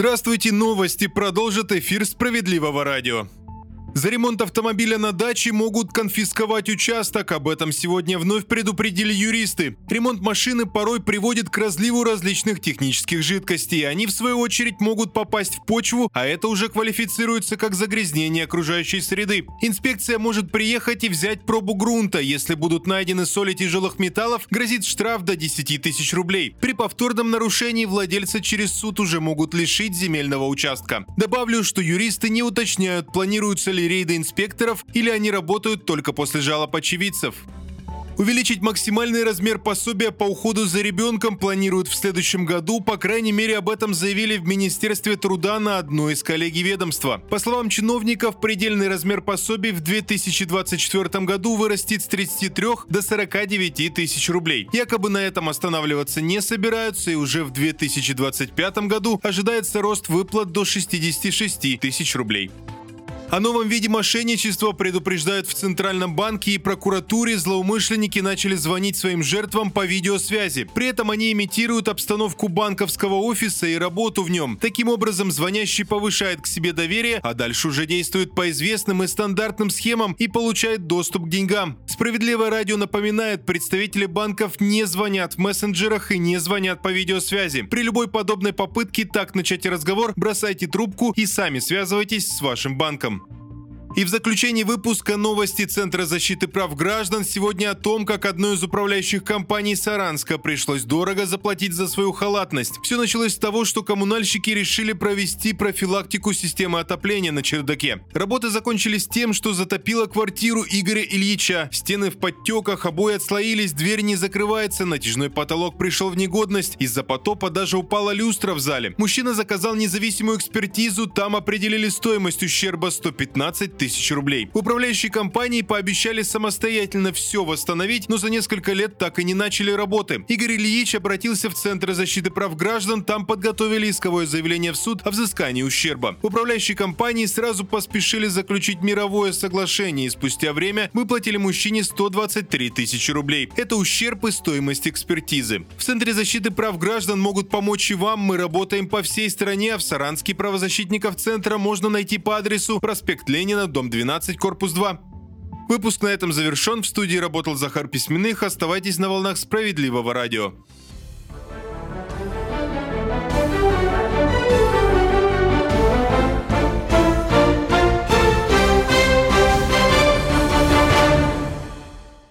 Здравствуйте, новости продолжат эфир «Справедливого радио». За ремонт автомобиля на даче могут конфисковать участок. Об этом сегодня вновь предупредили юристы. Ремонт машины порой приводит к разливу различных технических жидкостей. Они, в свою очередь, могут попасть в почву, а это уже квалифицируется как загрязнение окружающей среды. Инспекция может приехать и взять пробу грунта. Если будут найдены соли тяжелых металлов, грозит штраф до 10 тысяч рублей. При повторном нарушении владельца через суд уже могут лишить земельного участка. Добавлю, что юристы не уточняют, планируются ли ли рейды инспекторов или они работают только после жалоб очевидцев. Увеличить максимальный размер пособия по уходу за ребенком планируют в следующем году. По крайней мере, об этом заявили в Министерстве труда на одной из коллегий ведомства. По словам чиновников, предельный размер пособий в 2024 году вырастет с 33 до 49 тысяч рублей. Якобы на этом останавливаться не собираются, и уже в 2025 году ожидается рост выплат до 66 тысяч рублей. О новом виде мошенничества предупреждают в Центральном банке и прокуратуре. Злоумышленники начали звонить своим жертвам по видеосвязи. При этом они имитируют обстановку банковского офиса и работу в нем. Таким образом, звонящий повышает к себе доверие, а дальше уже действует по известным и стандартным схемам и получает доступ к деньгам. Справедливое радио напоминает, представители банков не звонят в мессенджерах и не звонят по видеосвязи. При любой подобной попытке так начать разговор, бросайте трубку и сами связывайтесь с вашим банком. И в заключении выпуска новости Центра защиты прав граждан сегодня о том, как одной из управляющих компаний Саранска пришлось дорого заплатить за свою халатность. Все началось с того, что коммунальщики решили провести профилактику системы отопления на чердаке. Работы закончились тем, что затопило квартиру Игоря Ильича. Стены в подтеках, обои отслоились, дверь не закрывается, натяжной потолок пришел в негодность. Из-за потопа даже упала люстра в зале. Мужчина заказал независимую экспертизу, там определили стоимость ущерба 115 тысяч рублей. Управляющие компании пообещали самостоятельно все восстановить, но за несколько лет так и не начали работы. Игорь Ильич обратился в Центр защиты прав граждан, там подготовили исковое заявление в суд о взыскании ущерба. Управляющие компании сразу поспешили заключить мировое соглашение и спустя время выплатили мужчине 123 тысячи рублей. Это ущерб и стоимость экспертизы. В Центре защиты прав граждан могут помочь и вам. Мы работаем по всей стране, а в Саранске правозащитников Центра можно найти по адресу проспект Ленина, дом 12, корпус 2. Выпуск на этом завершен. В студии работал Захар Письменных. Оставайтесь на волнах справедливого радио.